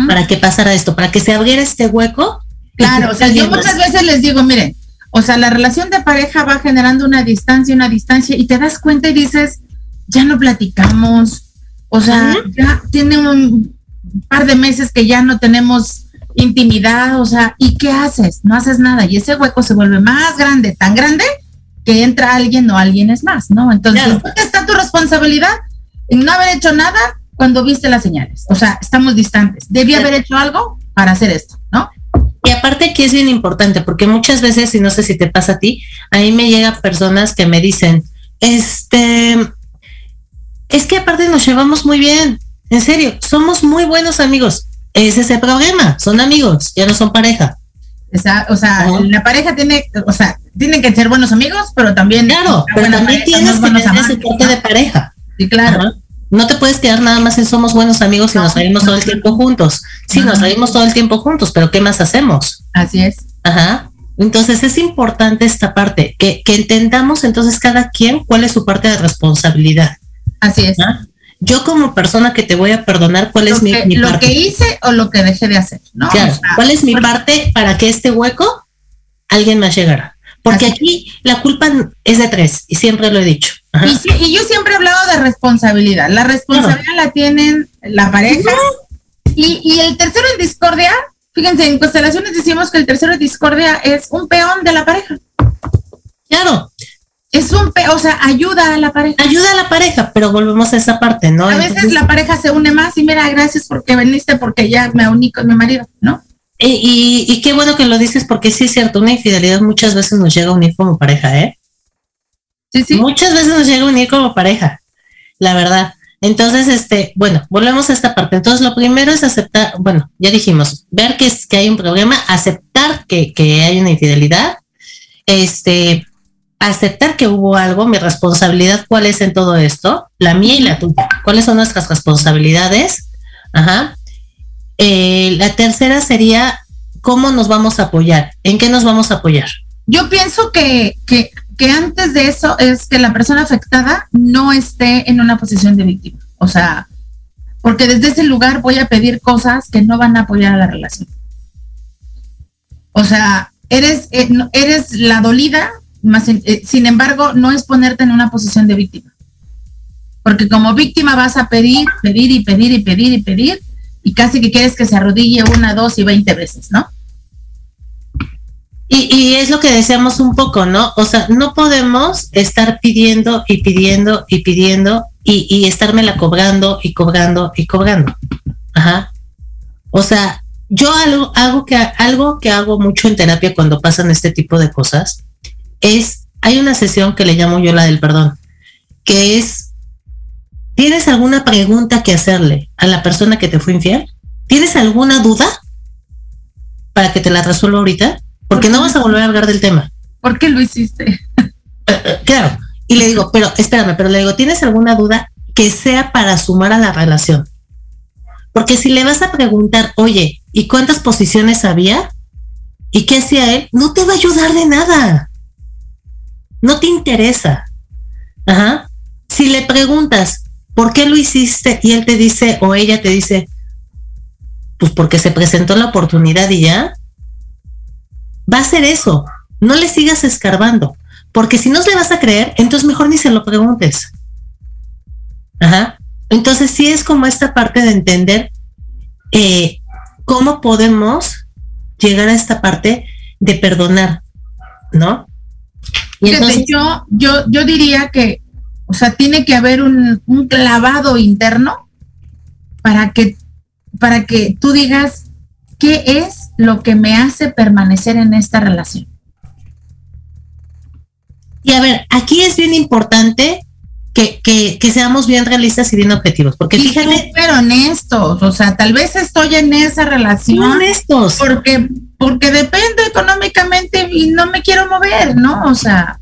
para que pasara esto, para que se abriera este hueco. Claro, o sea, yo más- muchas veces les digo, miren, o sea, la relación de pareja va generando una distancia, una distancia, y te das cuenta y dices, ya no platicamos, o sea, ya tiene un par de meses que ya no tenemos intimidad, o sea, ¿y qué haces? No haces nada, y ese hueco se vuelve más grande, tan grande, que entra alguien o alguien es más, ¿no? Entonces, Claro. ¿dónde está tu responsabilidad en no haber hecho nada cuando viste las señales? O sea, estamos distantes. Debí haber hecho algo para hacer esto, ¿no? Y aparte aquí es bien importante, porque muchas veces, y no sé si te pasa a ti, a mí me llegan personas que me dicen, este, es que aparte nos llevamos muy bien, en serio, somos muy buenos amigos. Ese es el problema, son amigos, ya no son pareja. Esa- o sea, la pareja tiene, o sea, tienen que ser buenos amigos, pero también. Claro, pero también pareja, tienes que tener ese ¿no? de pareja. Sí, claro. Ajá. No te puedes quedar nada más en somos buenos amigos y No. nos salimos todo el tiempo juntos. Sí, nos salimos todo el tiempo juntos, pero ¿qué más hacemos? Así es. Ajá. Entonces es importante esta parte, que, que entendamos entonces cada quien cuál es su parte de responsabilidad. Así es. Yo como persona que te voy a perdonar, ¿cuál Lo, es mi, que, mi lo parte? que hice o lo que dejé de hacer, ¿no? Claro, O sea, ¿cuál es mi parte para que este hueco alguien más llegara? Porque Así. aquí la culpa es de tres y siempre lo he dicho. Y, sí- y yo siempre he hablado de responsabilidad. La responsabilidad la tienen la pareja. Y, y el tercero en discordia, fíjense, en constelaciones decimos que el tercero en discordia es un peón de la pareja. Claro, Es un peón, o sea, ayuda a la pareja. ayuda a la pareja, pero volvemos a esa parte, ¿no? A veces Entonces, la pareja se une más y mira, gracias porque viniste, porque ya me uní con mi marido, ¿no? Y, y, y qué bueno que lo dices porque sí es cierto, una infidelidad muchas veces nos llega a unir como pareja, ¿eh? Sí, sí. Muchas veces nos llega a unir como pareja, la verdad. Entonces, este, bueno, volvemos a esta parte. Entonces, lo primero es aceptar, bueno, ya dijimos, ver que, es, que hay un problema, aceptar que, que hay una infidelidad, este, aceptar que hubo algo, mi responsabilidad, ¿cuál es en todo esto? La mía y la tuya. ¿Cuáles son nuestras responsabilidades? Ajá. Eh, la tercera sería, ¿cómo nos vamos a apoyar? ¿En qué nos vamos a apoyar? Yo pienso que, que, antes de eso es que la persona afectada no esté en una posición de víctima. O sea, porque desde ese lugar voy a pedir cosas que no van a apoyar a la relación. O sea, eres, eh, eres la dolida, más eh, sin embargo, no es ponerte en una posición de víctima. Porque como víctima vas a pedir, pedir y pedir y pedir y pedir, y casi que quieres que se arrodille una, dos y veinte veces, ¿no? Y, y, es lo que deseamos un poco, ¿no? O sea, no podemos estar pidiendo y pidiendo y pidiendo y, y estármela cobrando y cobrando y cobrando. Ajá. O sea, yo algo, algo, que, algo que hago mucho en terapia cuando pasan este tipo de cosas es, hay una sesión que le llamo yo la del perdón, que es, ¿tienes alguna pregunta que hacerle a la persona que te fue infiel? ¿Tienes alguna duda para que te la resuelva ahorita? Porque no vas a volver a hablar del tema. ¿Por qué lo hiciste? claro. Y le digo, pero espérame, pero le digo, ¿tienes alguna duda que sea para sumar a la relación? Porque si le vas a preguntar, oye, ¿y cuántas posiciones había? ¿Y qué hacía él? No te va a ayudar de nada. No te interesa. Ajá. Si le preguntas, ¿por qué lo hiciste? Y él te dice, o ella te dice, pues porque se presentó la oportunidad y ya, va a ser eso. No le sigas escarbando. Porque si no le vas a creer, entonces mejor ni se lo preguntes. Ajá. Entonces sí es como esta parte de entender eh, cómo podemos llegar a esta parte de perdonar, ¿no? Y entonces, yo, yo, yo diría que, o sea, tiene que haber un, un clavado interno para que, para que tú digas qué es lo que me hace permanecer en esta relación. Y a ver, aquí es bien importante que, que, que, seamos bien realistas y bien objetivos. Porque y fíjate. Pero honestos, o sea, tal vez estoy en esa relación. Honestos. Porque, porque dependo económicamente y no me quiero mover, ¿no? O sea,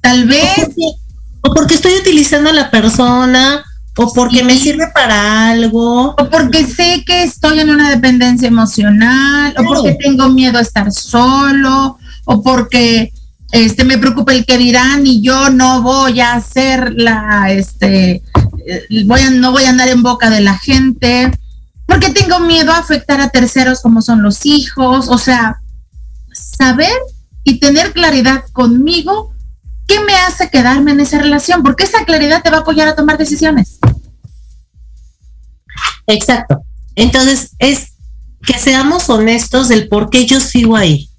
tal vez. O porque, o porque estoy utilizando a la persona, o porque sí. me sirve para algo. O porque sé que estoy en una dependencia emocional, claro. o porque tengo miedo a estar solo, o porque este me preocupa el que dirán y yo no voy a hacer la este voy a, no voy a andar en boca de la gente porque tengo miedo a afectar a terceros como son los hijos o sea saber y tener claridad conmigo qué me hace quedarme en esa relación porque esa claridad te va a apoyar a tomar decisiones exacto entonces es que seamos honestos del por qué yo sigo ahí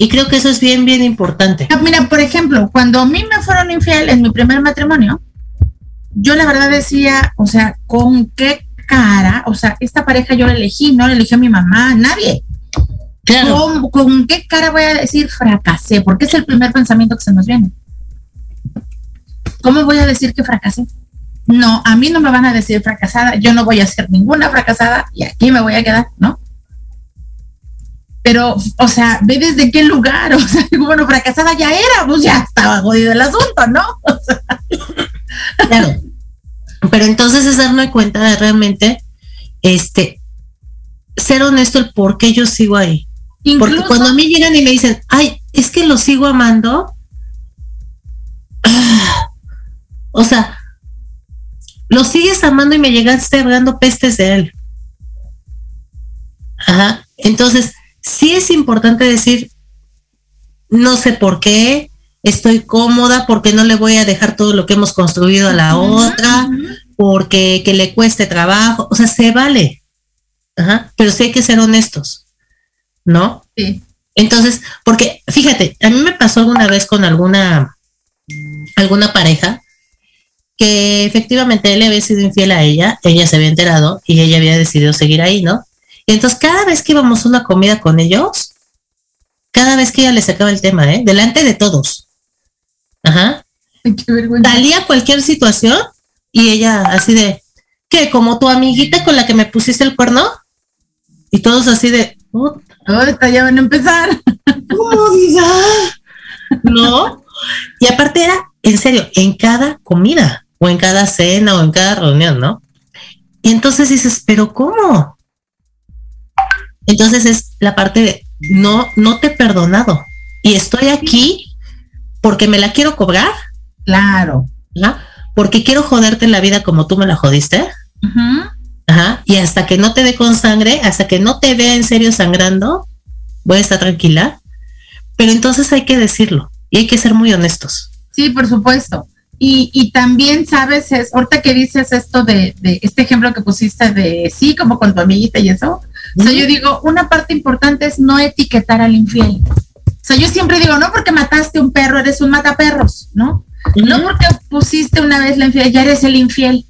y creo que eso es bien, bien importante. Mira, por ejemplo, cuando a mí me fueron infiel en mi primer matrimonio, yo la verdad decía, o sea, ¿con qué cara? O sea, esta pareja yo la elegí, no la eligió mi mamá, nadie. Claro. ¿Con, ¿Con, qué cara voy a decir fracasé? Porque es el primer pensamiento que se nos viene. ¿Cómo voy a decir que fracasé? No, a mí no me van a decir fracasada, yo no voy a ser ninguna fracasada y aquí me voy a quedar, ¿no? pero, o sea, ve desde qué lugar, o sea, bueno, fracasada ya era, pues ya estaba jodido el asunto, ¿no? O sea. Claro. Pero entonces es darme cuenta de realmente, este, ser honesto el por qué yo sigo ahí. Incluso, Porque cuando a mí llegan y me dicen, ay, es que lo sigo amando, ah, o sea, lo sigues amando y me llegaste hablando pestes de él. Ajá. Entonces, sí es importante decir, no sé por qué, estoy cómoda porque no le voy a dejar todo lo que hemos construido a la uh -huh, otra, porque que le cueste trabajo, o sea, se vale, Ajá, pero sí hay que ser honestos, ¿no? Sí. Entonces, porque fíjate, a mí me pasó alguna vez con alguna, alguna pareja que efectivamente él había sido infiel a ella, ella se había enterado y ella había decidido seguir ahí, ¿no? Y entonces cada vez que íbamos a una comida con ellos, cada vez que ella le sacaba el tema, ¿eh? Delante de todos. Ajá. Salía cualquier situación y ella así de, ¿qué? Como tu amiguita con la que me pusiste el cuerno. Y todos así de, ahorita ya van a empezar. ¿No? Y aparte era, en serio, en cada comida, o en cada cena, o en cada reunión, ¿no? Y entonces dices, ¿pero cómo? Entonces es la parte de no, no te he perdonado y estoy aquí porque me la quiero cobrar. Claro. ¿no? Porque quiero joderte en la vida como tú me la jodiste. Uh -huh. Ajá. Y hasta que no te dé con sangre, hasta que no te vea en serio sangrando, voy a estar tranquila. Pero entonces hay que decirlo y hay que ser muy honestos. Sí, por supuesto. Y, y también, sabes, es, ahorita que dices esto de, de, este ejemplo que pusiste de sí, como con tu amiguita y eso, o sea, yo digo, una parte importante es no etiquetar al infiel. O sea, yo siempre digo, no porque mataste un perro, eres un mataperros, ¿no? No porque pusiste una vez la infiel, ya eres el infiel.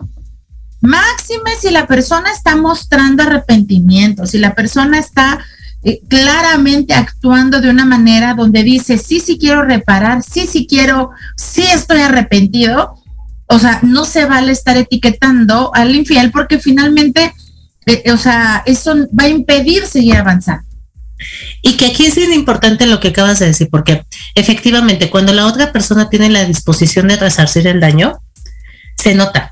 Máxime si la persona está mostrando arrepentimiento, si la persona está eh, claramente actuando de una manera donde dice, sí, sí quiero reparar, sí, sí quiero, sí estoy arrepentido. O sea, no se vale estar etiquetando al infiel porque finalmente, eh, o sea, eso va a impedir seguir avanzando. Y que aquí es bien importante lo que acabas de decir, porque efectivamente cuando la otra persona tiene la disposición de resarcir el daño, se nota.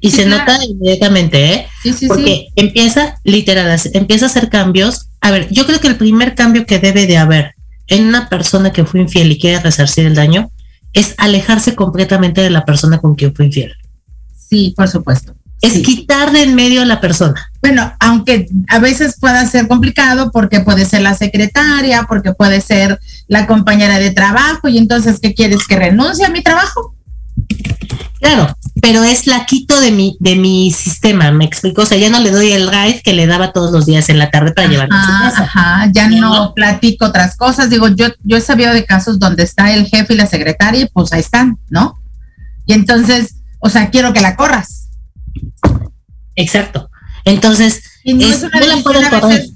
Y sí, se claro. nota inmediatamente, ¿eh? Sí, sí, porque empieza, literal, empieza a hacer cambios. A ver, yo creo que el primer cambio que debe de haber en una persona que fue infiel y quiere resarcir el daño es alejarse completamente de la persona con quien fue infiel. Sí, por supuesto. Es quitar de en medio a la persona. Bueno, aunque a veces pueda ser complicado porque puede ser la secretaria, porque puede ser la compañera de trabajo y entonces, ¿qué quieres? ¿Que renuncie a mi trabajo? Claro, pero es la quito de mi, de mi sistema, me explico. O sea, ya no le doy el ride que le daba todos los días en la tarde para llevar a su casa. Ajá, ya no, no, platico otras cosas. Digo, yo, yo he sabido de casos donde está el jefe y la secretaria, y pues ahí están, ¿no? Y entonces, o sea, quiero que la corras. Exacto. Entonces, y no, es, es una no, la veces,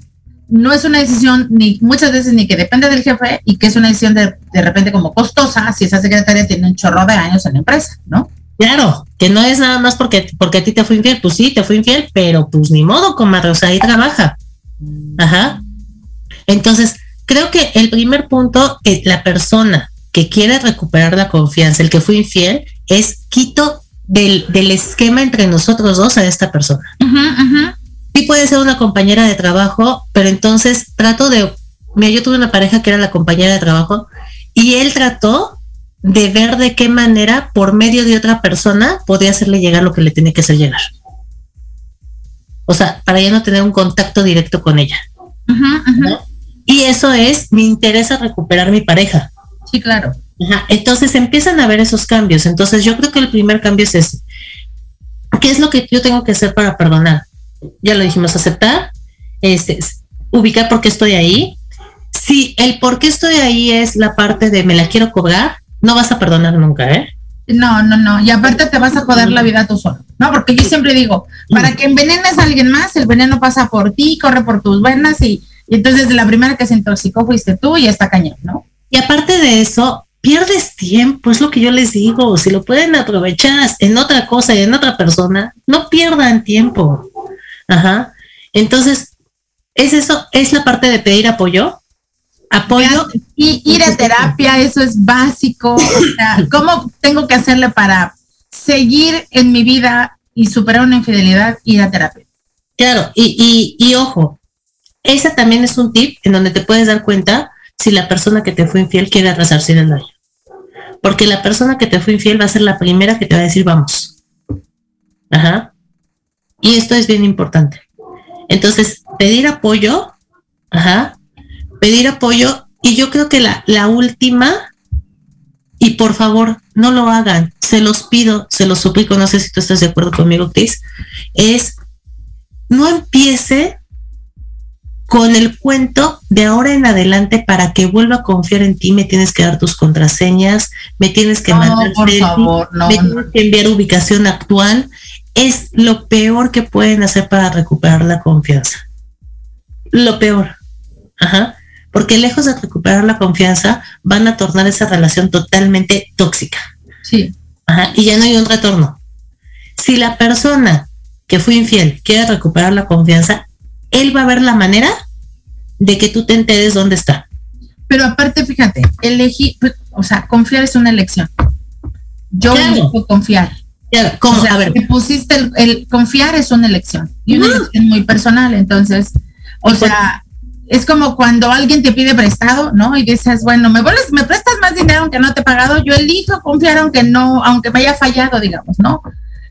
no es una decisión ni muchas veces ni que depende del jefe y que es una decisión de, de repente como costosa si esa secretaria tiene un chorro de años en la empresa, ¿no? Claro, que no es nada más porque, porque a ti te fue infiel, pues sí, te fue infiel, pero pues ni modo, comadre, o sea, ahí trabaja. Ajá. Entonces, creo que el primer punto es la persona que quiere recuperar la confianza, el que fue infiel, es quito del, del esquema entre nosotros dos a esta persona. Uh -huh, uh -huh. Sí puede ser una compañera de trabajo, pero entonces trato de, mira, yo tuve una pareja que era la compañera de trabajo y él trató de ver de qué manera, por medio de otra persona, podía hacerle llegar lo que le tenía que hacer llegar. O sea, para ya no tener un contacto directo con ella. Uh -huh, uh -huh. ¿no? Y eso es, me interesa recuperar mi pareja. Sí, claro. Ajá. Entonces empiezan a ver esos cambios. Entonces yo creo que el primer cambio es ese. ¿Qué es lo que yo tengo que hacer para perdonar? Ya lo dijimos, aceptar, este, ubicar por qué estoy ahí. Si el por qué estoy ahí es la parte de me la quiero cobrar, no vas a perdonar nunca, ¿eh? No, no, no. Y aparte te vas a joder la vida tú solo, ¿no? Porque yo siempre digo, para que envenenes a alguien más, el veneno pasa por ti, corre por tus venas y, y entonces la primera que se intoxicó fuiste tú y está cañón, ¿no? Y aparte de eso, pierdes tiempo, es lo que yo les digo. Si lo pueden aprovechar en otra cosa y en otra persona, no pierdan tiempo. Ajá. Entonces, es eso, es la parte de pedir apoyo. Apoyo. Y ir a terapia, eso es básico. O sea, ¿cómo tengo que hacerle para seguir en mi vida y superar una infidelidad? Ir a terapia. Claro, y, y, y ojo, ese también es un tip en donde te puedes dar cuenta si la persona que te fue infiel quiere resarcir el daño. Porque la persona que te fue infiel va a ser la primera que te va a decir vamos. Ajá. Y esto es bien importante. Entonces, pedir apoyo, ajá, pedir apoyo, y yo creo que la, la última, y por favor, no lo hagan, se los pido, se los suplico, no sé si tú estás de acuerdo conmigo, Chris, es no empiece con el cuento de ahora en adelante para que vuelva a confiar en ti me tienes que dar tus contraseñas, me tienes que no, mandar por favor, no, me tienes que enviar ubicación actual, es lo peor que pueden hacer para recuperar la confianza. Lo peor. Ajá. Porque lejos de recuperar la confianza, van a tornar esa relación totalmente tóxica. Sí. Ajá. Y ya no hay un retorno. Si la persona que fue infiel quiere recuperar la confianza, él va a ver la manera de que tú te enteres dónde está. Pero aparte, fíjate, elegir, o sea, confiar es una elección. Yo Claro. elijo confiar. Claro, ¿Cómo? O sea, a ver, que pusiste el, el confiar es una elección y una Ujú. elección muy personal. Entonces, o por- sea, es como cuando alguien te pide prestado, ¿no? Y dices, bueno, me vuelves, me prestas más dinero aunque no te he pagado, yo elijo confiar aunque no, aunque me haya fallado, digamos, ¿no?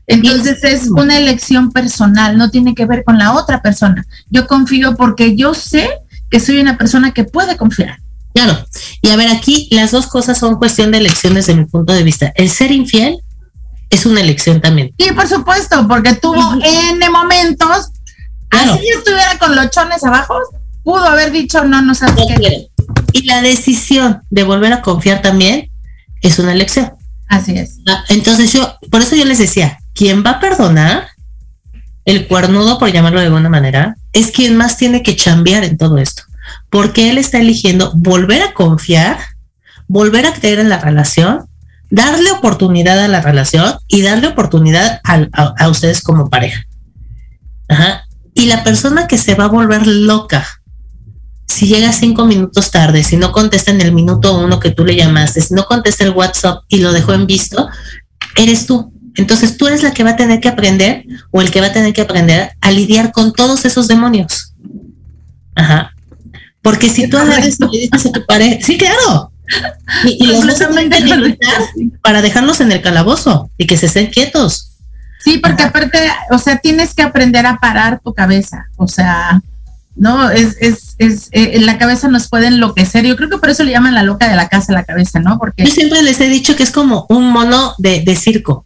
Entonces es una elección personal, no tiene que ver con la otra persona. Yo confío porque yo sé que soy una persona que puede confiar. claro. Y a ver, aquí las dos cosas son cuestión de elecciones de mi punto de vista. El ser infiel es una elección también. Sí, por supuesto, porque tuvo N momentos, así estuviera con los chones abajo, pudo haber dicho no, no sabes qué. Y la decisión de volver a confiar también es una elección. Así es. Ah, entonces yo, por eso yo les decía, quien va a perdonar, el cuernudo, por llamarlo de alguna manera, es quien más tiene que chambear en todo esto, porque él está eligiendo volver a confiar, volver a creer en la relación, darle oportunidad a la relación y darle oportunidad a, ustedes como pareja. Ajá. Y la persona que se va a volver loca si llega cinco minutos tarde, si no contesta en el minuto uno que tú le llamaste, si no contesta el WhatsApp y lo dejó en visto, eres tú. Entonces tú eres la que va a tener que aprender o el que va a tener que aprender a lidiar con todos esos demonios. Ajá. Porque si tú agarras y le dices a tu pareja, sí, claro. Y, los vas a para dejarlos en el calabozo y que se estén quietos. Sí, porque aparte, o sea, tienes que aprender a parar tu cabeza. O sea, ¿no? Es, es, es, eh, en la cabeza nos puede enloquecer. Yo creo que por eso le llaman la loca de la casa la cabeza, ¿no? Porque yo siempre les he dicho que es como un mono de, de circo.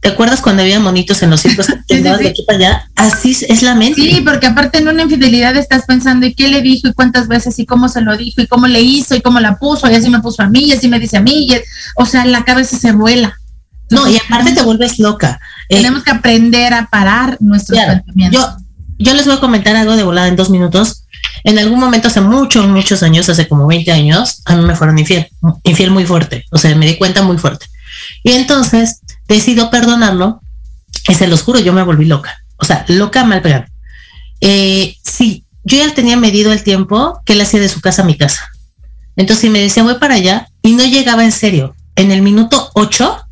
¿Te acuerdas cuando había monitos en los circos que de aquí para allá? Así es la mente. Sí, porque aparte en una infidelidad estás pensando, ¿y qué le dijo? ¿Y cuántas veces? ¿Y cómo se lo dijo? ¿Y cómo le hizo? ¿Y cómo la puso? Y así me puso a mí, y así me dice a mí. o sea, la cabeza se vuela. no, y aparte te vuelves loca. Tenemos que aprender a parar nuestros pensamientos. Yo, yo les voy a comentar algo de volada en dos minutos. En algún momento, hace muchos, muchos años, hace como 20 años, a mí me fueron infiel, infiel muy fuerte, o sea, me di cuenta muy fuerte. Y entonces decido perdonarlo y se los juro, yo me volví loca. O sea, loca mal pegada. Eh, sí, yo ya tenía medido el tiempo que él hacía de su casa a mi casa. Entonces, me decía voy para allá y no llegaba en serio, en el minuto 8,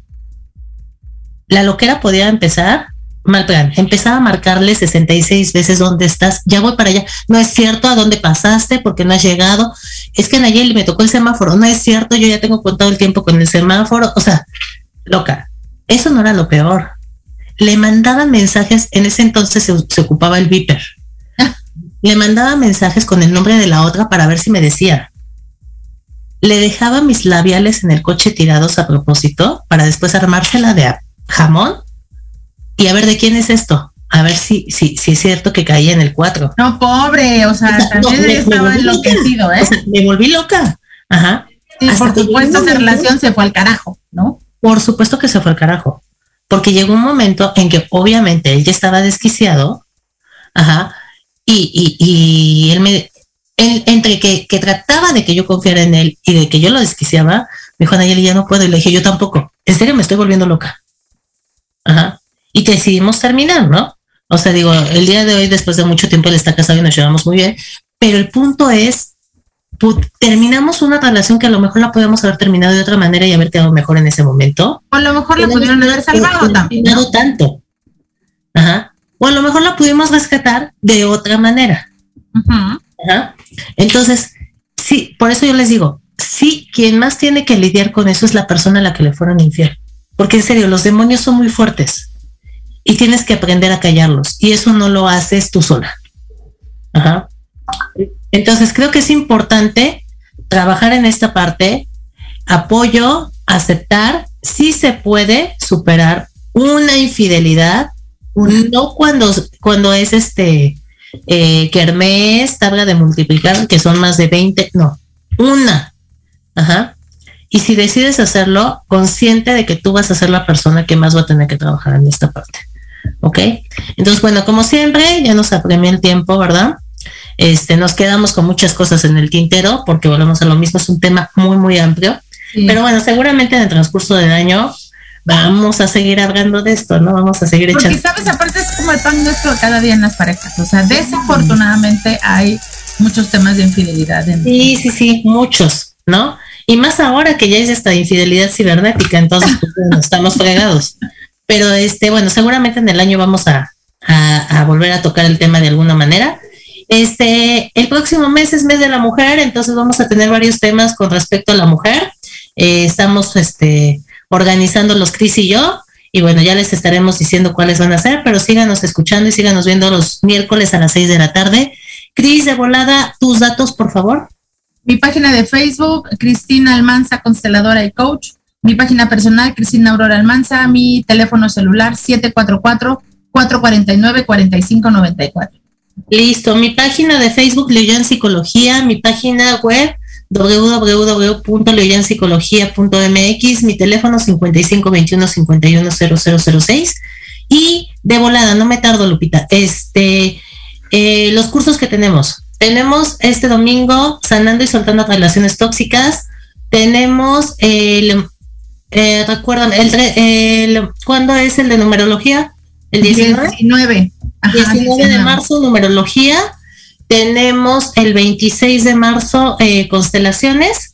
la loquera podía empezar plan. Empezaba a marcarle 66 veces dónde estás, ya voy para allá. No es cierto a dónde pasaste porque no has llegado. Es que en ayer me tocó el semáforo. No es cierto, yo ya tengo contado el tiempo con el semáforo. O sea, loca. Eso no era lo peor. Le mandaban mensajes, en ese entonces se, ocupaba el Viper. Le mandaba mensajes con el nombre de la otra para ver si me decía. Le dejaba mis labiales en el coche tirados a propósito para después armársela de jamón y a ver de quién es esto. A ver si, si, si es cierto que caía en el 4. No, pobre, o sea, también estaba enloquecido, ¿eh? me volví loca. Ajá. Sí, por supuesto, esa relación se fue al carajo, ¿no? Por supuesto que se fue al carajo. Porque llegó un momento en que obviamente él ya estaba desquiciado. Ajá. Y, y, y él me, él, entre que, que, trataba de que yo confiara en él y de que yo lo desquiciaba, me dijo, Nayeli, ya no puedo. Y le dije, yo tampoco. En serio, me estoy volviendo loca. Ajá y decidimos terminar, ¿no? O sea, digo, el día de hoy, después de mucho tiempo, él está casado y nos llevamos muy bien, pero el punto es, terminamos una relación que a lo mejor la podemos haber terminado de otra manera y haber quedado mejor en ese momento. O a lo mejor la pudieron haber salvado también. ¿no? tanto. Ajá. O a lo mejor la pudimos rescatar de otra manera. Ajá. Entonces, sí, por eso yo les digo, sí, quien más tiene que lidiar con eso es la persona a la que le fueron infiel. Porque en serio, los demonios son muy fuertes y tienes que aprender a callarlos y eso no lo haces tú sola. Ajá. Entonces creo que es importante trabajar en esta parte, apoyo, aceptar, si se puede superar una infidelidad, no cuando, cuando es este eh, Kermés, tabla de multiplicar, que son más de 20, no, una. Ajá. Y si decides hacerlo, consciente de que tú vas a ser la persona que más va a tener que trabajar en esta parte. ¿Ok? Entonces, bueno, como siempre, ya nos apremió el tiempo, ¿verdad? Este, nos quedamos con muchas cosas en el tintero porque volvemos a lo mismo, es un tema muy, muy amplio. Pero bueno, seguramente en el transcurso del año vamos a seguir hablando de esto, ¿no? Vamos a seguir echando. Porque, ¿sabes? Aparte es como el pan nuestro cada día en las parejas. O sea, desafortunadamente hay muchos temas de infidelidad. En... Sí, sí, sí, muchos, ¿no? Y más ahora que ya es esta infidelidad cibernética, entonces pues, estamos fregados. Pero este, bueno, seguramente en el año vamos a, volver a tocar el tema de alguna manera. Este, el próximo mes es mes de la mujer, entonces vamos a tener varios temas con respecto a la mujer. Eh, estamos este, organizando los Cris y yo, y bueno, ya les estaremos diciendo cuáles van a ser, pero síganos escuchando y síganos viendo los miércoles a las seis de la tarde. Cris, de volada, tus datos, por favor. Mi página de Facebook, Cristina Almanza, consteladora y coach Mi página personal, Cristina Aurora Almanza, mi teléfono celular 744-449-4594. Listo, mi página de Facebook, Leoyan Psicología, mi página web, www.leoyanpsicología.mx, mi teléfono 5521-510006 y de volada, no me tardo, Lupita, este, eh, los cursos que tenemos. Tenemos este domingo sanando y soltando relaciones tóxicas. Tenemos el, eh, recuerdan, el, el, ¿cuándo es el de numerología? El 19. 19. 19 de marzo, numerología. Tenemos el 26 de marzo, eh, constelaciones.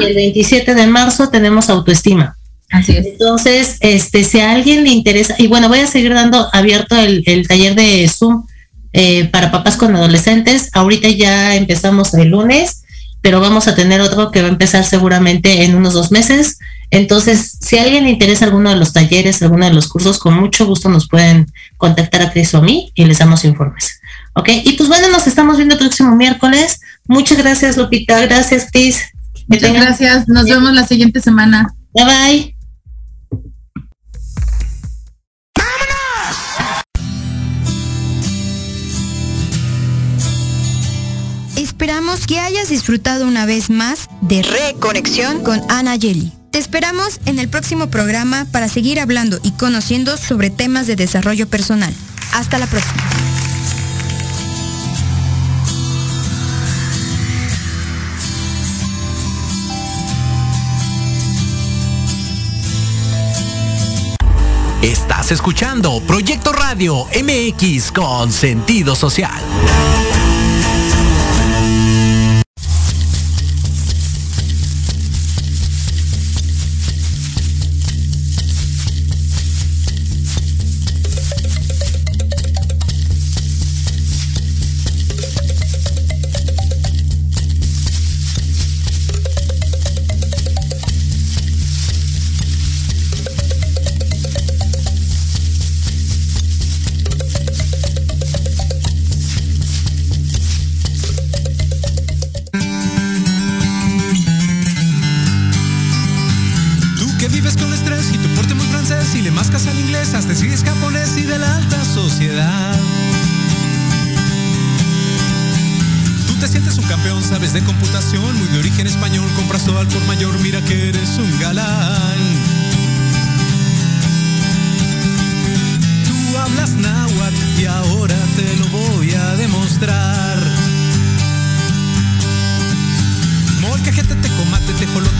Y el 27 de marzo tenemos autoestima. Así es. Entonces, este, si a alguien le interesa, y bueno, voy a seguir dando abierto el, el taller de Zoom eh, para papás con adolescentes. Ahorita ya empezamos el lunes, pero vamos a tener otro que va a empezar seguramente en unos dos meses. Entonces, si a alguien le interesa alguno de los talleres, alguno de los cursos, con mucho gusto nos pueden contactar a Cris o a mí y les damos informes. ¿Ok? Y pues bueno, nos estamos viendo el próximo miércoles. Muchas gracias, Lupita. Gracias, Cris. Muchas gracias. Nos vemos la siguiente semana. Bye bye. Esperamos que hayas disfrutado una vez más de Reconexión con Ana Yeli. Te esperamos en el próximo programa para seguir hablando y conociendo sobre temas de desarrollo personal. Hasta la próxima. Estás escuchando Proyecto Radio MX con sentido social.